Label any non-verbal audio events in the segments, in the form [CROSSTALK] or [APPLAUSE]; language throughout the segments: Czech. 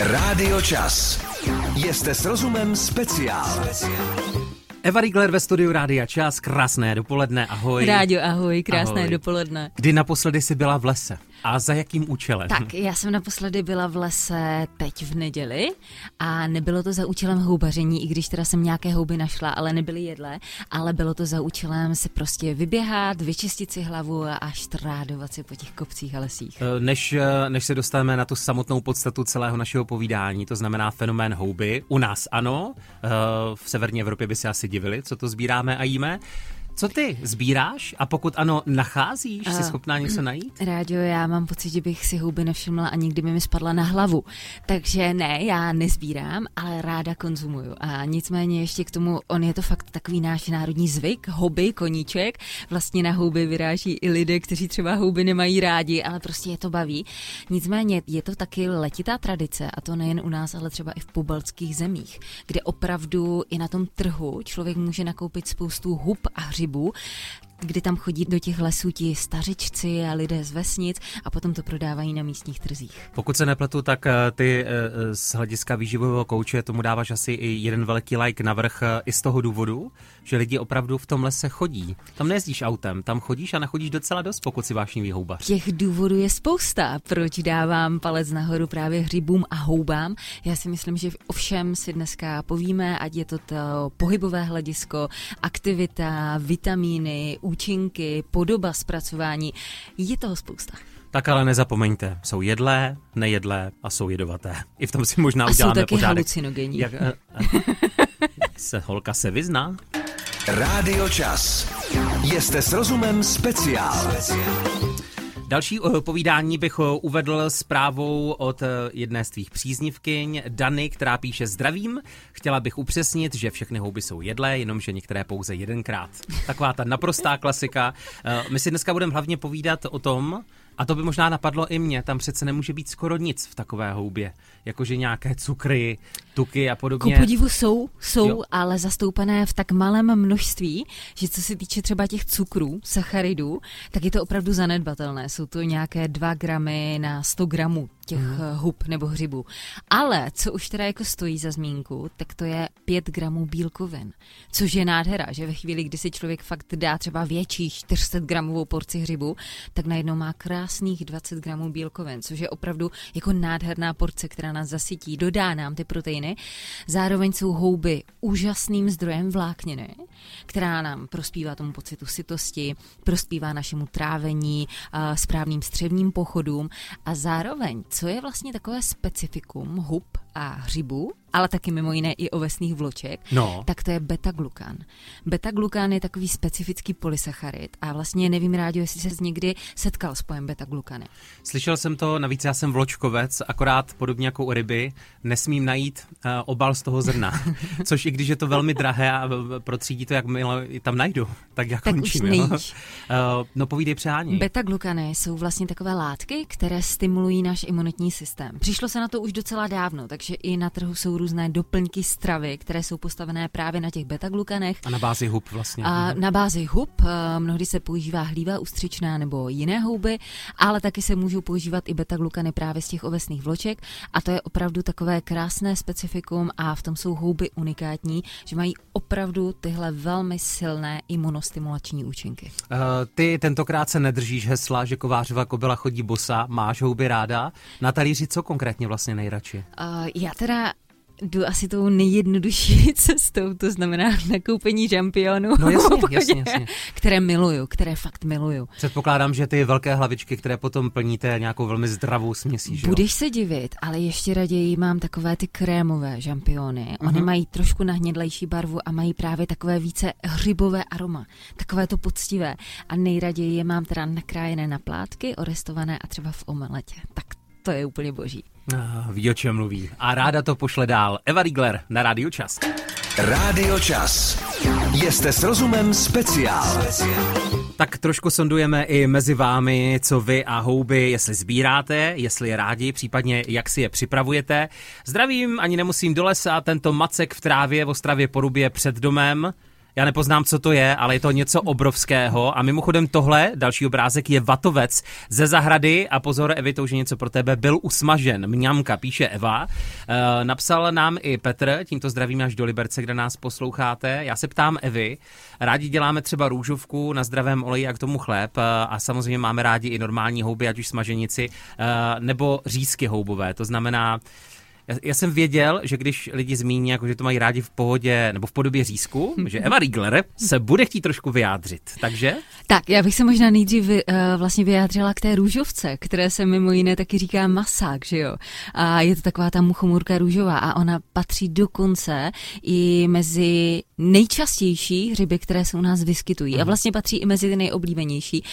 Rádio Čas. Jste s rozumem speciál. Eva Rigler ve studiu Rádia Čas, krásné dopoledne, ahoj. Rádio, ahoj, krásné Ahoj. dopoledne. Kdy naposledy jsi byla v lese? A za jakým účelem? Tak, já jsem naposledy byla v lese teď v neděli a nebylo to za účelem houbaření, i když teda jsem nějaké houby našla, ale nebyly jedlé, ale bylo to za účelem se prostě vyběhat, vyčistit si hlavu a štrádovat si po těch kopcích a lesích. Eh, Než, eh, než se dostaneme na tu samotnou podstatu celého našeho povídání, to znamená fenomén houby, u nás ano, eh, v severní Evropě by se asi divili, co to sbíráme a jíme. Co ty sbíráš a pokud ano, nacházíš, jsi Eh, schopná něco najít? Rádio, já mám pocit, že bych si houby nevšimla ani kdyby mi spadla na hlavu. Takže ne, já nezbírám, ale ráda konzumuju. A nicméně ještě k tomu, on je to fakt takový náš národní zvyk, houby, koníček. Vlastně na houby vyráží i lidé, kteří třeba houby nemají rádi, ale prostě je to baví. Nicméně je to taky letitá tradice, a to nejen u nás, ale třeba i v pobaltských zemích, kde opravdu i na tom trhu člověk může nakoupit spoustu hub a hřibů, kdy tam chodí do těch lesů ti stařičci a lidé z vesnic a potom to prodávají na místních trzích. Pokud se nepletu, tak eh, ty eh, z hlediska výživového kouče tomu dáváš asi i jeden velký like navrh eh, i z toho důvodu, že lidi opravdu v tom lese chodí. Tam nejezdíš autem, tam chodíš a nachodíš docela dost, pokud si vášnivý houbař. Těch důvodů je spousta, proč dávám palec nahoru právě hřibům a houbám. Já si myslím, že o všem si dneska povíme, ať je to to pohybové hledisko, aktivita, vitamíny, účinky, podoba zpracování. Je toho spousta. Tak ale nezapomeňte, jsou jedlé, nejedlé a jsou jedovaté. I v tom si možná A jsou uděláme taky pořádek. Jak, eh, eh, [LAUGHS] se holka se vyzná? Rádio Čas. Jste s rozumem speciál. Další eh, povídání bych eh, uvedl zprávou od eh, jedné z tvých příznivkyň, Dany, která píše zdravím. Chtěla bych upřesnit, že všechny houby jsou jedlé, jenomže některé pouze jedenkrát. Taková ta naprostá klasika. My si dneska budeme hlavně povídat o tom, a to by možná napadlo i mě, tam přece nemůže být skoro nic v takové houbě. Jakože nějaké cukry, tuky a Ku podobně. podivu jsou, jsou, jo. ale zastoupené v tak malém množství, že co se týče třeba těch cukrů, sacharidů, tak je to opravdu zanedbatelné. Jsou to nějaké 2 gramy na 100 gramů těch Mhm. mm. hub nebo hřibů. Ale co už teda jako stojí za zmínku, tak to je 5 gramů bílkovin. Což je nádhera, že ve chvíli, kdy si člověk fakt dá třeba větší 400 gramovou porci hřibu, tak najednou má krásných 20 gramů bílkovin, což je opravdu jako nádherná porce, která nás zasytí, dodá nám ty proteiny. Zároveň jsou houby úžasným zdrojem vlákniny, která nám prospívá tomu pocitu sytosti, prospívá našemu trávení, a správným střevním pochodům a zároveň, co je vlastně takové specifikum hub a hřibů, ale taky mimo jiné i ovesných vloček, No. tak to je beta-glukan. Beta-glukan je takový specifický polysacharid a vlastně nevím rádi, jestli se někdy setkal s pojem beta-glukany. Slyšel jsem to, navíc já jsem vločkovec, akorát podobně jako u ryby, nesmím najít uh, obal z toho zrna. [LAUGHS] Což i když je to velmi drahé a procídí to, jak tam najdu, tak já Tak už končím. jo. nejíš. Uh, [LAUGHS] no povídej přání. Beta-glukany jsou vlastně takové látky, které stimulují náš imunitní systém. Přišlo se na to už docela dávno, takže i na trhu jsou různé doplňky stravy, které jsou postavené právě na těch beta-glukanech. a na bázi hub vlastně. A na bázi hub eh, mnohdy se používá hlíva ústřičná nebo jiné houby, ale taky se můžou používat i beta-glukany právě z těch ovesných vloček a to je opravdu takové krásné specifikum a v tom jsou houby unikátní, že mají opravdu tyhle velmi silné imunostimulační účinky. Uh, ty tentokrát se nedržíš hesla, že kovářova kobila chodí bosa, máš houby ráda. Na talíři co konkrétně vlastně nejradši? Uh, já teda jdu asi tou nejjednodušší [LAUGHS] cestou, to znamená nakoupení žampionů, No jasně, [LAUGHS] jasně, jasně. které miluju, které fakt miluju. Předpokládám, že ty velké hlavičky, které potom plníte nějakou velmi zdravou směsí, že jo? Budeš se divit, ale ještě raději mám takové ty krémové žampiony. Mhm. Ony mají trošku nahnědlejší barvu a mají právě takové více hřibové aroma. Takové to poctivé. A nejraději je mám teda nakrájené na plátky, orestované a třeba v omeletě. Tak to je úplně boží. Ah, ví, o čem mluví. A ráda to pošle dál. Eva Riegler na Rádiu Čas. Rádio Čas. Jste s rozumem speciál. Tak trošku sondujeme i mezi vámi, co vy a houby, jestli sbíráte, jestli je rádi, případně jak si je připravujete. Zdravím, ani nemusím do lesa, tento macek v trávě v Ostravě Porubě před domem Já nepoznám, co to je, ale je to něco obrovského. A mimochodem tohle, další obrázek, je vatovec ze zahrady. A pozor, Evi, to už je něco pro tebe. Byl usmažen. Mňamka, píše Eva. E, napsal nám i Petr, tímto zdravím až do Liberce, kde nás posloucháte. Já se ptám Evy. Rádi děláme třeba růžovku na zdravém oleji a k tomu chléb. E, a samozřejmě máme rádi i normální houby, ať už smaženici, e, nebo řízky houbové. To znamená, já, já jsem věděl, že když lidi zmíní, jako, že to mají rádi v pohodě nebo v podobě řízku, [LAUGHS] že Eva Riegler se bude chtít trošku vyjádřit. Takže? Tak, já bych se možná nejdřív uh, vlastně vyjádřila k té růžovce, které se mimo jiné taky říká masák, že jo? A je to taková ta muchomurka růžová a ona patří dokonce i mezi nejčastější hřiby, které se u nás vyskytují. A vlastně patří i mezi ty nejoblíbenější.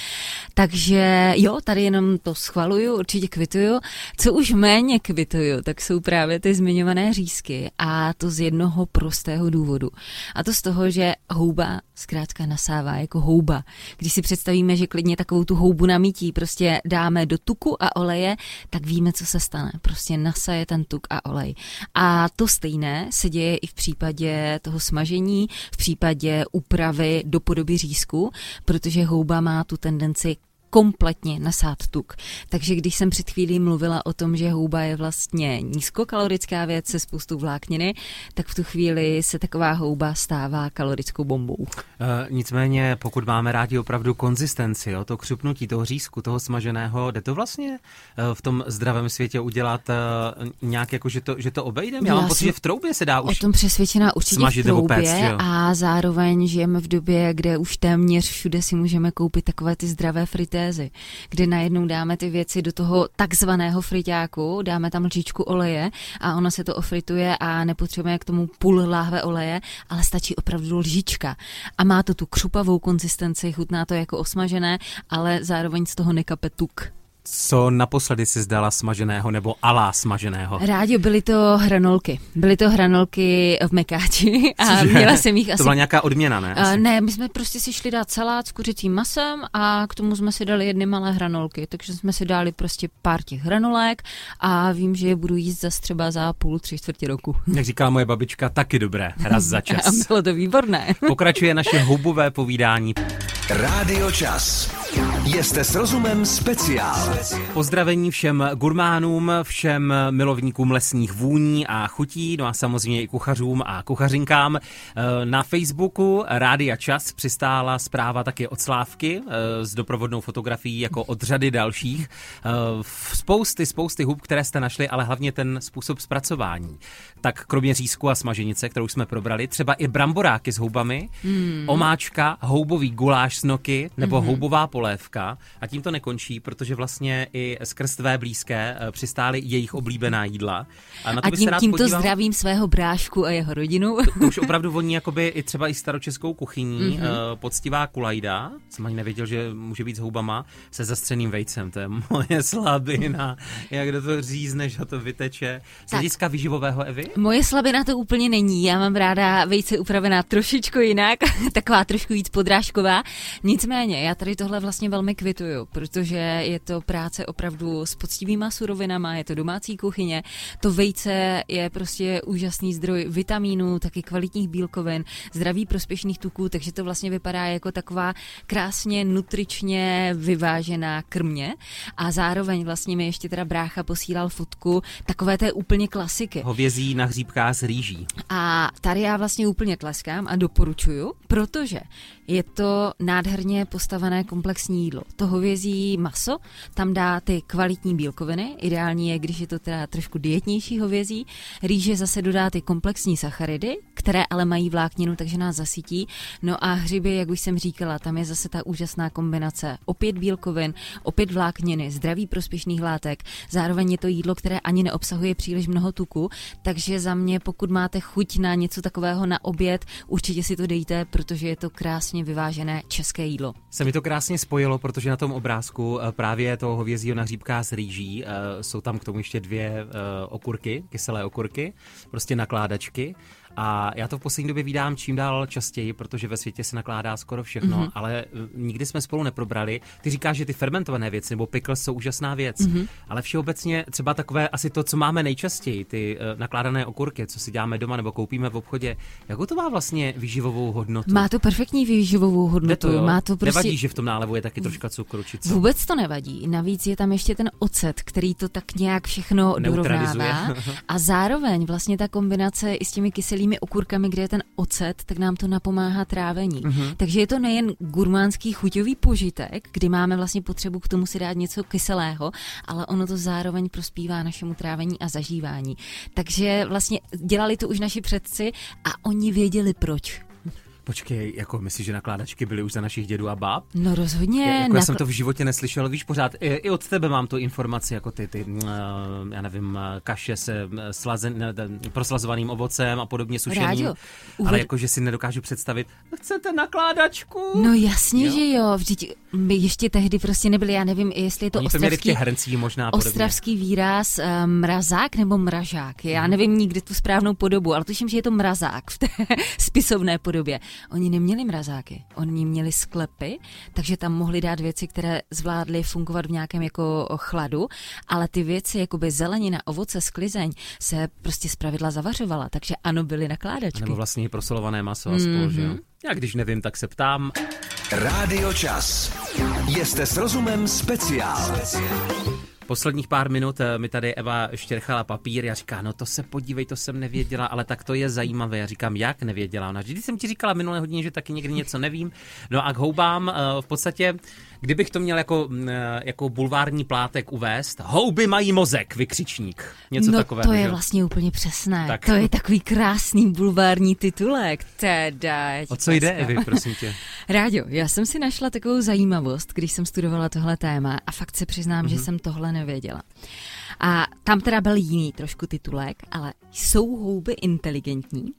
Takže jo, tady jenom to schvaluju, určitě kvituju. Co už méně kvituju, tak jsou právě ty zmiňované řízky. A to z jednoho prostého důvodu. A to z toho, že houba zkrátka nasává jako houba. Když si představíme, že klidně takovou tu houbu namítí prostě dáme do tuku a oleje, tak víme, co se stane. Prostě nasaje ten tuk a olej. A to stejné se děje i v případě toho smažení v případě úpravy do podoby řízku, protože houba má tu tendenci kompletně nasát tuk. Takže když jsem před chvílí mluvila o tom, že houba je vlastně nízkokalorická věc se spoustou vlákniny, tak v tu chvíli se taková houba stává kalorickou bombou. E, nicméně, pokud máme rádi opravdu konzistenci, jo, to křupnutí toho řízku, toho smaženého, jde to vlastně e, v tom zdravém světě udělat e, nějak jako, že to, že to obejdeme? Já, Já mám pocit, že v troubě se dá už O tom přesvědčená určitě v troubě pec, a zároveň žijeme v době, kde už téměř všude si můžeme koupit takové ty zdravé frité fritézy, kdy najednou dáme ty věci do toho takzvaného friťáku, dáme tam lžičku oleje a ono se to ofrituje a nepotřebujeme k tomu půl láhve oleje, ale stačí opravdu lžička. A má to tu křupavou konzistenci, chutná to jako osmažené, ale zároveň z toho nekape tuk. Co naposledy si zdala smaženého nebo alá smaženého? Rádi, byly to hranolky. Byly to hranolky v mekáči a Cože? měla jsem jich asi... To byla nějaká odměna, ne? Uh, ne, my jsme prostě si šli dát salát s kuřecím masem a k tomu jsme si dali jedny malé hranolky, takže jsme si dali prostě pár těch hranolek a vím, že je budu jíst zase třeba za půl, tři čtvrtě roku. Jak říká moje babička, taky dobré, raz za [LAUGHS] čas. a bylo to výborné. Pokračuje naše houbové povídání. Rádio Čas. Jste s rozumem speciál. Pozdravení všem gurmánům, všem milovníkům lesních vůní a chutí, no a samozřejmě i kuchařům a kuchařinkám. Eh, na Facebooku Rádia Čas přistála zpráva taky od Slávky eh, s doprovodnou fotografií jako od řady dalších. Eh, spousty, spousty hub, které jste našli, ale hlavně ten způsob zpracování. Tak kromě řízku a smaženice, kterou jsme probrali, třeba i bramboráky s houbami, hmm. omáčka, houbový guláš s noky nebo hmm. houbová polévka. A tím to nekončí, protože vlastně i skrz tvé blízké eh, přistály jejich oblíbená jídla. A, na to a tím, tímto podíval... zdravím svého brášku a jeho rodinu. To, to už opravdu voní jakoby i třeba i staročeskou kuchyní. Mm-hmm. Uh, poctivá kulajda, jsem ani nevěděl, že může být s houbama, se zastřeným vejcem. To je moje [LAUGHS] slabina. Jak do toho řízneš a to vyteče. Z hlediska výživového Evy? Moje slabina to úplně není. Já mám ráda vejce upravená trošičku jinak, [LAUGHS] taková trošku víc podrážková. Nicméně, já tady tohle vlastně velmi kvituju, protože je to práce opravdu s poctivýma surovinama, je to domácí kuchyně. To vejce je prostě úžasný zdroj vitamínů, taky kvalitních bílkovin, zdraví prospěšných tuků, takže to vlastně vypadá jako taková krásně nutričně vyvážená krmě. A zároveň vlastně mi ještě teda brácha posílal fotku takové té úplně klasiky. Hovězí na hříbkách z rýží. A tady já vlastně úplně tleskám a doporučuju, protože je to nádherně postavené komplexní jídlo. To hovězí maso, tam dá ty kvalitní bílkoviny, ideální je, když je to teda trošku dietnější hovězí. Rýže zase dodá ty komplexní sacharidy, které ale mají vlákninu, takže nás zasytí. No a hřiby, jak už jsem říkala, tam je zase ta úžasná kombinace. Opět bílkovin, opět vlákniny, zdraví prospěšných látek. Zároveň je to jídlo, které ani neobsahuje příliš mnoho tuku, takže za mě, pokud máte chuť na něco takového na oběd, určitě si to dejte, protože je to krásně vlastně vyvážené české jídlo. Se mi to krásně spojilo, protože na tom obrázku eh, právě toho hovězího na hříbka s rýží eh, jsou tam k tomu ještě dvě eh, okurky, kyselé okurky, prostě nakládačky. A já to v poslední době vydám čím dál častěji, protože ve světě se nakládá skoro všechno, mm-hmm. ale nikdy jsme spolu neprobrali. Ty říkáš, že ty fermentované věci nebo pickles jsou úžasná věc, mm-hmm. ale všeobecně třeba takové asi to, co máme nejčastěji, ty uh, nakládané okurky, co si děláme doma nebo koupíme v obchodě, jakou to má vlastně výživovou hodnotu? Má to perfektní výživovou hodnotu. to, má to prostě... Nevadí, že v tom nálevu je taky troška cukru či co? Vůbec to nevadí. Navíc je tam ještě ten ocet, který to tak nějak všechno dorovnává. [LAUGHS] A zároveň vlastně ta kombinace i s těmi kyselými okurkami, kde je ten ocet, tak nám to napomáhá trávení. Mm-hmm. Takže je to nejen gurmánský chuťový požitek, kdy máme vlastně potřebu k tomu si dát něco kyselého, ale ono to zároveň prospívá našemu trávení a zažívání. Takže vlastně dělali to už naši předci a oni věděli proč. Počkej, jako myslíš, že nakládačky byly už za našich dědů a báb? No rozhodně. Já, jako nakl... já jsem to v životě neslyšel, víš pořád, i, i od tebe mám tu informaci, jako ty, ty uh, já nevím, kaše se slazen, proslazovaným ovocem a podobně sušeným. Rádio, uved... Ale jako, že si nedokážu představit, chcete nakládačku? No jasně, jo? že jo, vždyť my ještě tehdy prostě nebyli, já nevím, jestli je to Oni ostravský, to hrncích možná ostravský výraz uh, mrazák nebo mražák. Já hmm. nevím nikdy tu správnou podobu, ale tuším, že je to mrazák v té [LAUGHS] spisovné podobě. Oni neměli mrazáky, oni měli sklepy, takže tam mohli dát věci, které zvládly fungovat v nějakém jako chladu, ale ty věci, jako by zelenina, ovoce, sklizeň, se prostě zpravidla zavařovala, takže ano, byly nakládačky. Nebo vlastně prosolované maso a spolu, mm-hmm. že jo? Mhm. Já když nevím, tak se ptám. Rádio Čas. Jste s rozumem speciál. speciál. Posledních pár minut eh, mi tady Eva štěrchala papír, já říká, no to se podívej, to jsem nevěděla, ale tak to je zajímavé. Já říkám, jak nevěděla? Ona, vždy jsem ti říkala minulé hodině, že taky někdy něco nevím. No a k houbám eh, v podstatě Kdybych to měl jako, jako bulvární plátek uvést, houby mají mozek, vykřičník. Něco no takového. to je že? vlastně úplně přesné. Tak. To je takový krásný bulvární titulek. Teda, o co jde, Evi, prosím tě? [LAUGHS] Rádio, já jsem si našla takovou zajímavost, když jsem studovala tohle téma a fakt se přiznám, mm-hmm. že mhm. jsem tohle nevěděla. A tam teda byl jiný trošku titulek, ale jsou houby inteligentní?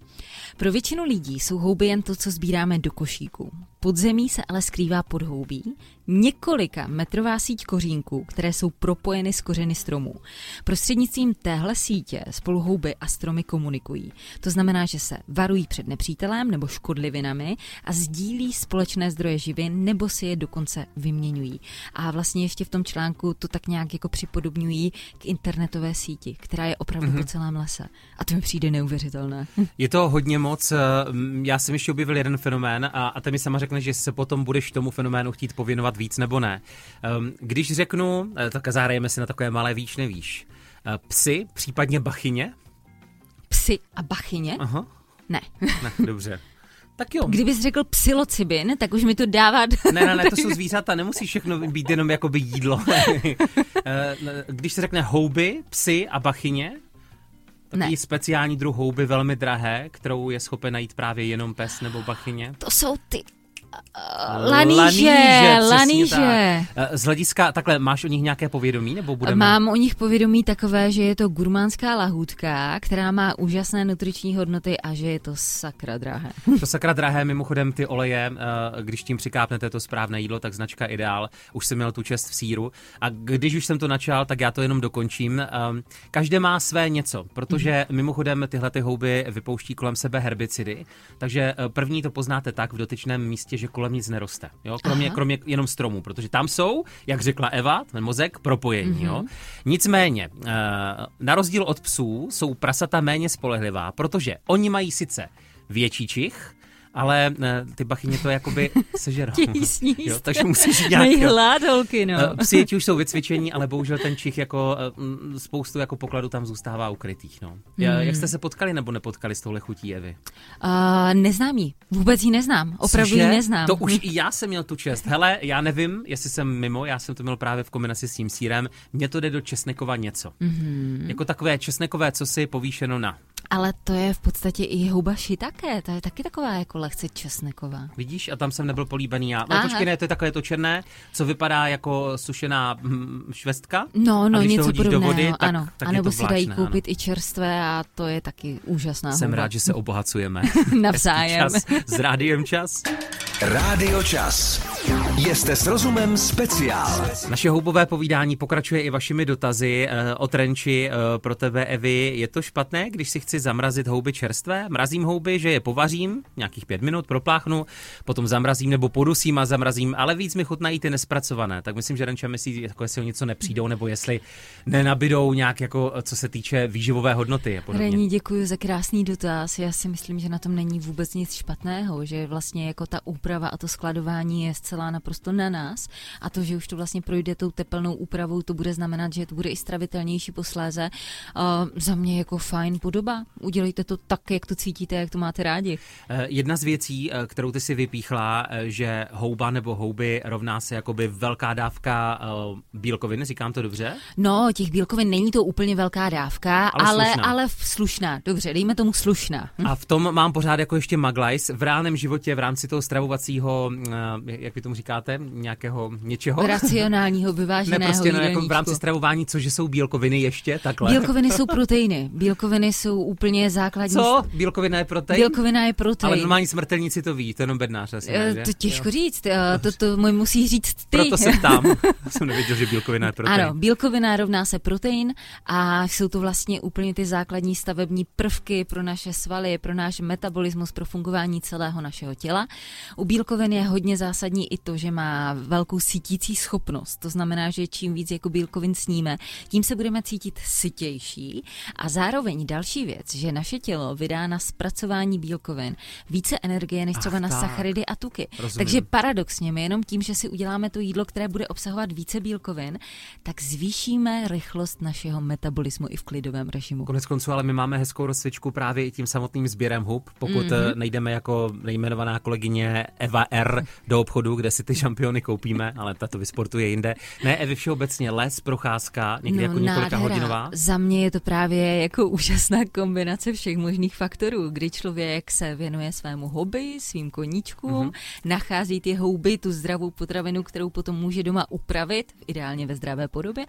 Pro většinu lidí jsou houby jen to, co sbíráme do košíku. Podzemí se ale skrývá podhoubí, několika metrová síť kořínků, které jsou propojeny s kořeny stromů. Prostřednictvím téhle sítě spolu houby a stromy komunikují. To znamená, že se varují před nepřítelem nebo škodlivinami a sdílí společné zdroje živin nebo si je dokonce vyměňují. A vlastně ještě v tom článku to tak nějak jako připodobňují k internetové síti, která je opravdu mm-hmm. po celém lese. A to mi přijde neuvěřitelné. Je to hodně moc. Eh, já jsem ještě objevil jeden fenomén a, a ten mi sama řekne, že se potom budeš tomu fenoménu chtít pověnovat víc nebo ne. Ehm, když řeknu, eh, tak zahrajeme si na takové malé víš, nevíš. Eh, psy, případně bachyně? Psy a bachyně? Aha. Ne. Ne, dobře. Tak jo. Kdybys řekl psilocybin, tak už mi to dává... Ne, ne, ne, to jsou zvířata, nemusí všechno být jenom jakoby jídlo. [LAUGHS] Eh, když se řekne houby, psy a bachyně, Takový ne. speciální druh houby, velmi drahé, kterou je schopen najít právě jenom pes nebo bachyně. To jsou ty Laníže, laníže. Z hlediska, takhle, máš o nich nějaké povědomí, nebo budeme? Mám o nich povědomí takové, že je to gurmánská lahůdka, která má úžasné nutriční hodnoty a že je to sakra drahé. To sakra drahé, mimochodem ty oleje, eh, když tím přikápnete to správné jídlo, tak značka Ideál. Už jsem měl tu čest v síru. A když už jsem to načal, tak já to jenom dokončím. Ehm, každé má své něco, protože mhm. mimochodem tyhle ty houby vypouští kolem sebe herbicidy, takže eh, první to poznáte tak v dotyčném místě, že kolem nic neroste. Jo? Kromě, kromě jenom stromů, protože tam jsou, jak řekla Eva, ten mozek, propojení. Mm-hmm. Jo? Nicméně, uh, na rozdíl od psů jsou prasata méně spolehlivá, protože oni mají sice větší čich, ale ne, ty bachyně to jakoby [LAUGHS] sežerou. [LAUGHS] sníst. Jo, takže musíš nějak... Mají hlad, holky, no. Eh, psi už jsou vycvičení, ale bohužel ten čich jako eh, spoustu jako pokladu tam zůstává ukrytých, no. Hmm. Jak jste se potkali nebo nepotkali s touhle chutí Evy? Uh, neznám jí. Vůbec ji neznám. Opravdu ji neznám. To už i já jsem měl tu čest. Hele, já nevím, jestli jsem mimo, já jsem to měl právě v kombinaci s tím sírem. Mně to jde do česnekova něco. Mm-hmm. Jako takové česnekové, co si povýšeno na. Ale to je v podstatě i houba také, to je taky taková jako lehce česneková. Vidíš, a tam jsem nebyl políbený já. No počkej, ne, to je takové to černé, co vypadá jako sušená hm, švestka. No, no, něco podobného, do vody, tak, ano. Tak a nebo si dají koupit ano. i čerstvé a to je taky úžasná Jsem houba. rád, že se obohacujeme. [LAUGHS] Navzájem. čas s rádiem čas. Rádio Čas. Jste s rozumem speciál. Naše houbové povídání pokračuje i vašimi dotazy uh, o trenči uh, pro tebe, Evi. Je to špatné, když si chci zamrazit houby čerstvé? Mrazím houby, že je povařím, nějakých pět minut, propláchnu, potom zamrazím nebo podusím a zamrazím, ale víc mi chutnají ty nespracované. Tak myslím, že Renča myslí, jako jestli o něco nepřijdou, nebo jestli nenabidou nějak, jako co se týče výživové hodnoty. A Rení, děkuji za krásný dotaz. Já si myslím, že na tom není vůbec nic špatného, že vlastně jako ta úprava a to skladování je zcela naprosto na nás a to, že už to vlastně projde tou tepelnou úpravou, to bude znamenat, že to bude i stravitelnější posléze. Uh, za mě jako fajn podoba. Udělejte to tak, jak to cítíte, jak to máte rádi. Eh, jedna z věcí, eh, kterou ty si vypíchla, eh, že houba nebo houby rovná se jakoby velká dávka bílkovin, říkám to dobře? No, těch bílkovin není to úplně velká dávka, ale, ale, slušná. ale slušná. Dobře, dejme tomu slušná. [LAUGHS] A v tom mám pořád jako ještě maglajs. V reálném životě v rámci toho stravovacího, jak vy tomu říkáte, nějakého něčeho? Racionálního, [LAUGHS] vyváženého ne, prostě no, jako v rámci stravování, cože jsou bílkoviny ještě, takhle. Bílkoviny jsou [LAUGHS] proteiny. Bílkoviny jsou úplně základní. Co? Bílkovina je protein? Bílkovina je protein. Ale normální smrtelníci to ví, to jenom bednář asi ne, že? To těžko jo. říct, eh, to, to můj musí říct ty. Proto se ptám. [LAUGHS] jsem nevěděl, že bílkovina je protein. Ano, bílkovina rovná se protein a jsou to vlastně úplně ty základní stavební prvky pro naše svaly, pro náš metabolismus, pro fungování celého našeho těla. U bílkovin je hodně zásadní i to, že má velkou sítící schopnost. To znamená, že čím víc jako bílkovin sníme, tím se budeme cítit sytější. A zároveň další věc, že naše tělo vydá na zpracování bílkovin více energie než třeba na tak. sacharidy a tuky. Rozumím. Takže paradoxně, my jenom tím, že si uděláme to jídlo, které bude obsahovat více bílkovin, tak zvýšíme rychlost našeho metabolismu i v klidovém režimu. Konec konců, ale my máme hezkou rozcvičku právě i tím samotným sběrem hub. Pokud mm-hmm. nejdeme jako nejmenovaná kolegyně Eva R do obchodu, kde si ty šampiony koupíme, ale tato vysportuje jinde. Ne, Evi, všeobecně les, procházka, někdy no, jako několika nádhera. hodinová. Za mě je to právě jako úžasná kombinace všech možných faktorů, kdy člověk se věnuje svému hobby, svým koníčkům, mm-hmm. nachází ty houby, tu zdravou potravinu, kterou potom může doma upravit, ideálně ve zdravé podobě,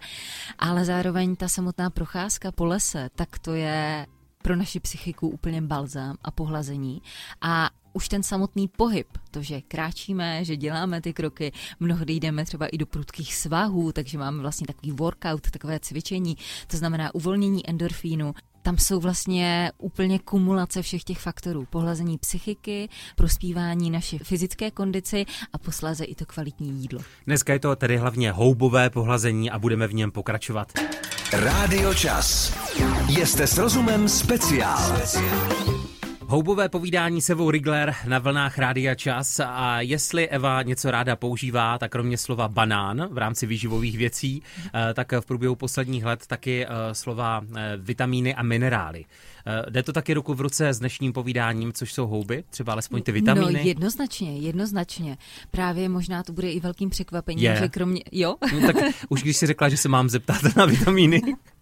ale zároveň ta samotná procházka po lese, tak to je pro naši psychiku úplně balzám a pohlazení. A už ten samotný pohyb, to, že kráčíme, že děláme ty kroky, mnohdy jdeme třeba i do prudkých svahů, takže máme vlastně takový workout, takové cvičení, to znamená uvolnění endorfínu. Tam jsou vlastně úplně kumulace všech těch faktorů. Pohlazení psychiky, prospívání naší fyzické kondici a posléze i to kvalitní jídlo. Dneska je to tedy hlavně houbové pohlazení a budeme v něm pokračovat. Rádio Čas. Jste s rozumem speciál. Houbové povídání Sevou Rigler na vlnách Rádia Čas a jestli Eva něco ráda používá, tak kromě slova banán v rámci výživových věcí, eh, tak v průběhu posledních let taky eh, slova eh, vitamíny a minerály. Jde to taky ruku v ruce s dnešním povídáním, což jsou houby, třeba alespoň ty vitamíny? No jednoznačně, jednoznačně. Právě možná to bude i velkým překvapením, je. že kromě... Jo? No, tak už když si řekla, že se mám zeptat na vitamíny, [LAUGHS]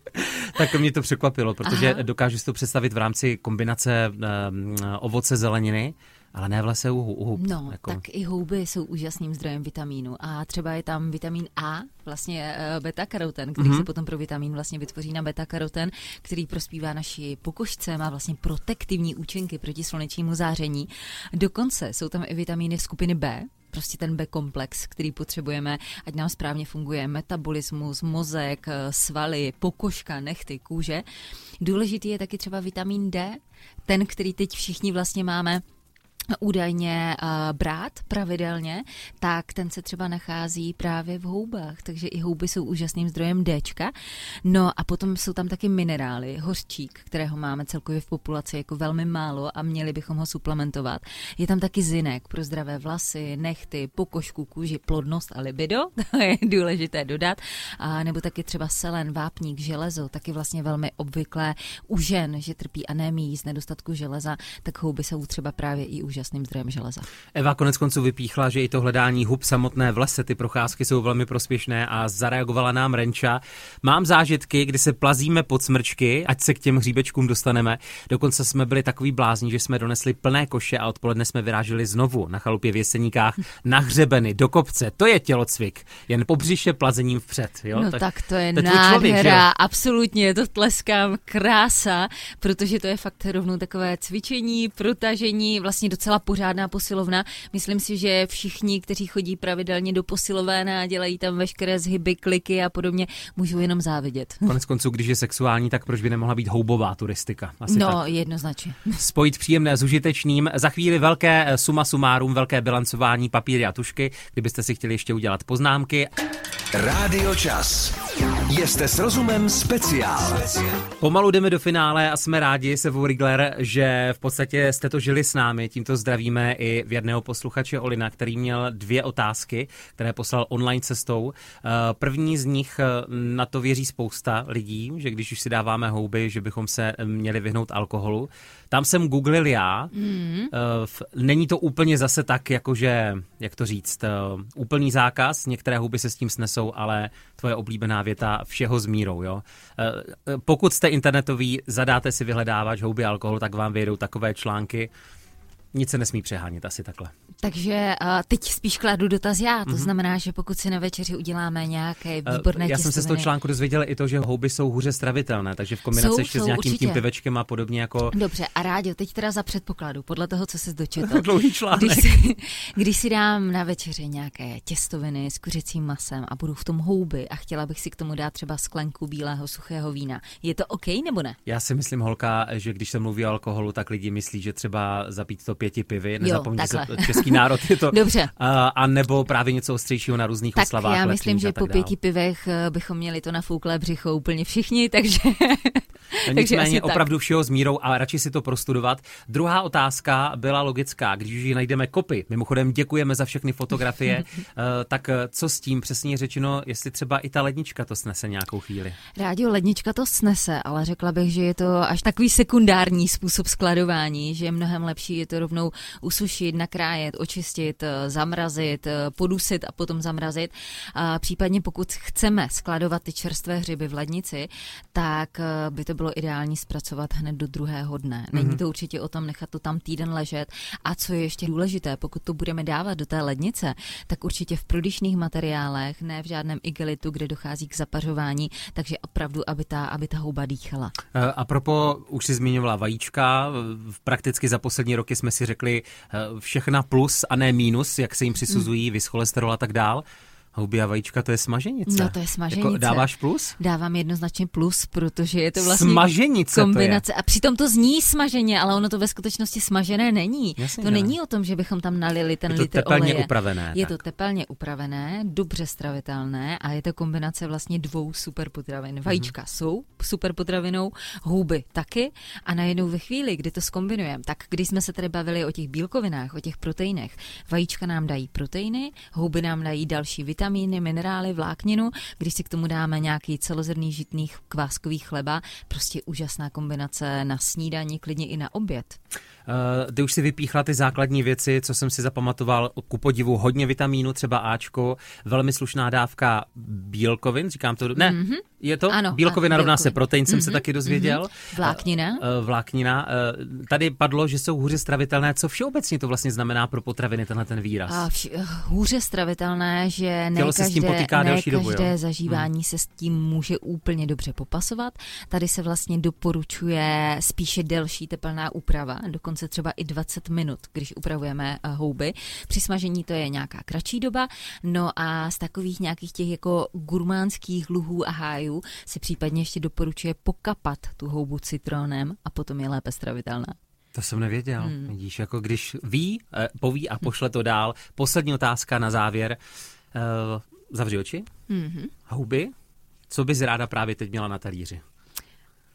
tak mě to překvapilo, protože Aha. dokážu si to představit v rámci kombinace um, ovoce, zeleniny, ale ne v lese u, u hub. No, jako. tak i houby jsou úžasným zdrojem vitamínu. A třeba je tam vitamin A, vlastně uh, beta-karoten, který mm-hmm. se potom pro vitamin vlastně vytvoří na beta-karoten, který prospívá naší pokožce, má vlastně protektivní účinky proti slunečnímu záření. Dokonce jsou tam i vitamíny skupiny B, prostě ten B-komplex, který potřebujeme, ať nám správně funguje metabolismus, mozek, eh, svaly, pokožka, nechty, kůže. Důležitý je taky třeba vitamin D, ten, který teď všichni vlastně máme údajně uh, brát pravidelně, tak ten se třeba nachází právě v houbách, takže i houby jsou úžasným zdrojem Dčka. No a potom jsou tam taky minerály, hořčík, kterého máme celkově v populaci jako velmi málo a měli bychom ho suplementovat. Je tam taky zinek pro zdravé vlasy, nechty, pokožku, kůži, plodnost a libido, [LAUGHS] to je důležité dodat, a nebo taky třeba selen, vápník, železo, taky vlastně velmi obvyklé u žen, že trpí anémií z nedostatku železa, tak houby jsou třeba právě i úžasné úžasným zdrojem železa. Eva konec konců vypíchla, že i to hledání hub samotné v lese, ty procházky jsou velmi prospěšné a zareagovala nám Renča. Mám zážitky, kdy se plazíme pod smrčky, ať se k těm hříbečkům dostaneme. Dokonce jsme byli takový blázni, že jsme donesli plné koše a odpoledne jsme vyráželi znovu na chalupě v Jeseníkách [LAUGHS] na hřebeny, do kopce. To je tělocvik, jen po břiše plazením vpřed. Jo? No tak, tak to je to nádhera, člověk, absolutně, to tleskám, krása, protože to je fakt rovnou takové cvičení, protažení, vlastně docela docela pořádná posilovna. Myslím si, že všichni, kteří chodí pravidelně do posilovéna a dělají tam veškeré zhyby, kliky a podobně, můžou jenom závidět. [LAUGHS] Konec konců, když je sexuální, tak proč by nemohla být houbová turistika? Asi no, tak. jednoznačně. [LAUGHS] Spojit příjemné s užitečným. Za chvíli velké eh, suma sumárum, velké bilancování papíry a tušky, kdybyste si chtěli ještě udělat poznámky. Rádio Čas. Jste s rozumem speciál. Pomalu jdeme do finále a jsme rádi, se Rigler, že v podstatě jste to žili s námi. Tímto zdravíme i věrného posluchače Olina, který měl dvě otázky, které poslal online cestou. Eh, První z nich eh, na to věří spousta lidí, že když už si dáváme houby, že bychom se měli vyhnout alkoholu. Tam jsem googlil já. Mm. Není to úplně zase tak, jakože, jak to říct, úplný zákaz. Některé houby se s tím snesou, ale tvoje oblíbená věta všeho s mírou. Jo? Pokud jste internetový, zadáte si vyhledávač houby alkoholu, tak vám vyjedou takové články. Nic se nesmí přehánět, asi takhle. Takže uh, teď spíš kladu dotaz já, to mm-hmm. znamená, že pokud si na večeři uděláme nějaké výborné uh, Já jsem se z toho článku dozvěděl i to, že houby jsou hůře stravitelné, takže v kombinaci jsou, ještě jsou, s nějakým určitě. tím pivečkem a podobně jako... Dobře, a Rádio, teď teda za předpokladu, podle toho, co jsi dočetl. [LAUGHS] Dlouhý článek. Když si, když si dám na večeři nějaké těstoviny s kuřecím masem a budu v tom houby a chtěla bych si k tomu dát třeba sklenku bílého suchého vína, je to OK nebo ne? Já si myslím, holka, že když se mluví o alkoholu, tak lidi myslí, že třeba zapít to pěti pivy, nezapomeňte se, český národ je to. [LAUGHS] Dobře. A, a nebo právě něco ostřejšího na různých tak oslavách. já myslím, že po pěti pivech eh, bychom měli to nafouklé břicho úplně všichni, [LAUGHS] takže... Nicméně opravdu všeho s mírou a radši si to prostudovat. Druhá otázka byla logická, když už najdeme kopy. Mimochodem děkujeme za všechny fotografie. [LAUGHS] Eh, tak eh, co s tím přesně řečeno, jestli třeba i ta lednička to snese nějakou chvíli? Rádio lednička to snese, ale řekla bych, že je to až takový sekundární způsob skladování, že je mnohem lepší je to rovnou usušit, nakrájet, očistit, eh, zamrazit, podusit a potom zamrazit. A případně pokud chceme skladovat ty čerstvé hřiby v lednici, tak by to bylo ideální zpracovat hned do druhého dne. Není mm-hmm. to určitě o tom nechat to tam týden ležet. A co je ještě důležité, pokud to budeme dávat do té lednice, tak určitě v prodyšných materiálech, ne v žádném igelitu, kde dochází k zapařování, takže opravdu, aby ta, aby ta houba dýchala. Eh, a propo, už si zmiňovala vajíčka, prakticky za poslední roky jsme si řekli eh, všechna plus a ne minus, jak se jim přisuzují, mm. vys cholesterol a tak dál. Houby a vajíčka, to je smaženice. No to je smaženice. Jako dáváš plus? Dávám jednoznačně plus, protože je to vlastně smaženice kombinace. To je. A přitom to zní smaženě, ale ono to ve skutečnosti smažené není. Jasně, to ne. není o tom, že bychom tam nalili ten je to litr tepelně oleje. upravené. Je tak. to tepelně upravené, dobře stravitelné a je to kombinace vlastně dvou superpotravin. Mhm. Vajíčka mm-hmm. jsou superpotravinou, houby taky a najednou ve chvíli, kdy to skombinujeme, tak když jsme se tady bavili o těch bílkovinách, o těch proteinech, vajíčka nám dají proteiny, houby nám dají další vitamíny, minerály, minerály, vlákninu, když si k tomu dáme nějaký celozrný žitný kváskový chleba, prostě úžasná kombinace na snídani, klidně i na oběd. Uh, ty už si vypíchla ty základní věci, co jsem si zapamatoval, ku podivu hodně vitamínu, třeba Ačko, velmi slušná dávka bílkovin, říkám to, ne, mm-hmm. je to? Ano, bílkovina rovná se protein, mm-hmm. jsem se mhm, taky dozvěděl. Mm-hmm. Vláknina. Uh, vláknina. Uh, tady padlo, že jsou hůře stravitelné. Co všeobecně to vlastně znamená pro potraviny, tenhle ten výraz? A vš- hůře stravitelné, že ne každé, se s tím potýká ne každé dobu, zažívání hmm. se s tím může úplně dobře popasovat. Tady se vlastně doporučuje spíše delší tepelná úprava, dokonce dokonce třeba i 20 minut, když upravujeme eh, houby. Při smažení to je nějaká kratší doba, no a z takových nějakých těch jako gurmánských luhů a hájů se případně ještě doporučuje pokapat tu houbu citronem a potom je lépe stravitelná. To jsem nevěděl. Hmm. Vidíš, jako když ví, eh, poví a pošle to dál. Poslední otázka na závěr. Uh, zavři oči. Mm-hmm. Houby. Co bys ráda právě teď měla na talíři?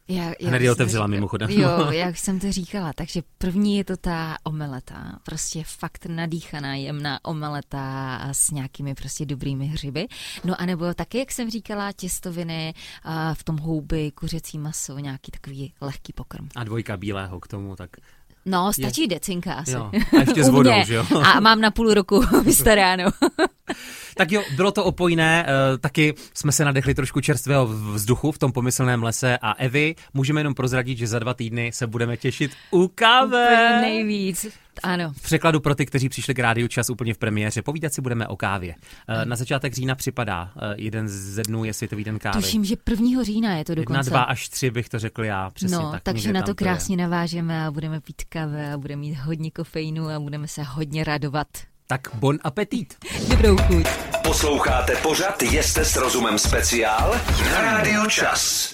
Já, já Hned ji otevřela mimochodem. Jo, [LAUGHS] jak jsem to říkala. Takže první je to ta omeleta. Prostě fakt nadýchaná, jemná omeleta s nějakými prostě dobrými hřiby. No a nebo taky, jak jsem říkala, těstoviny, v tom houby, kuřecí maso, nějaký takový lehký pokrm. A dvojka bílého k tomu, tak No, stačí je... decinka asi. Jo. A ještě s vodou, že jo? A mám na půl roku [LAUGHS] vystaráno. [LAUGHS] tak jo, bylo to opojné, uh, taky jsme se nadechli trošku čerstvého vzduchu v tom pomyslném lese a Evy, můžeme jenom prozradit, že za dva týdny se budeme těšit u kávy. nejvíc. Ano. V překladu pro ty, kteří přišli k rádiu čas úplně v premiéře, povídat si budeme o kávě. Eh, Na začátek října připadá, eh, jeden ze dnů je Světový den kávy. Tuším, že 1. října je to dokonce. dva až tři bych to řekl já, přesně no, tak. takže na to krásně navážeme a budeme pít kávu a budeme mít hodně kofeinu a budeme se hodně radovat. Tak bon appetit. [LAUGHS] Dobrou chuť. Posloucháte pořad Jeste s rozumem speciál na Rádiu Čas.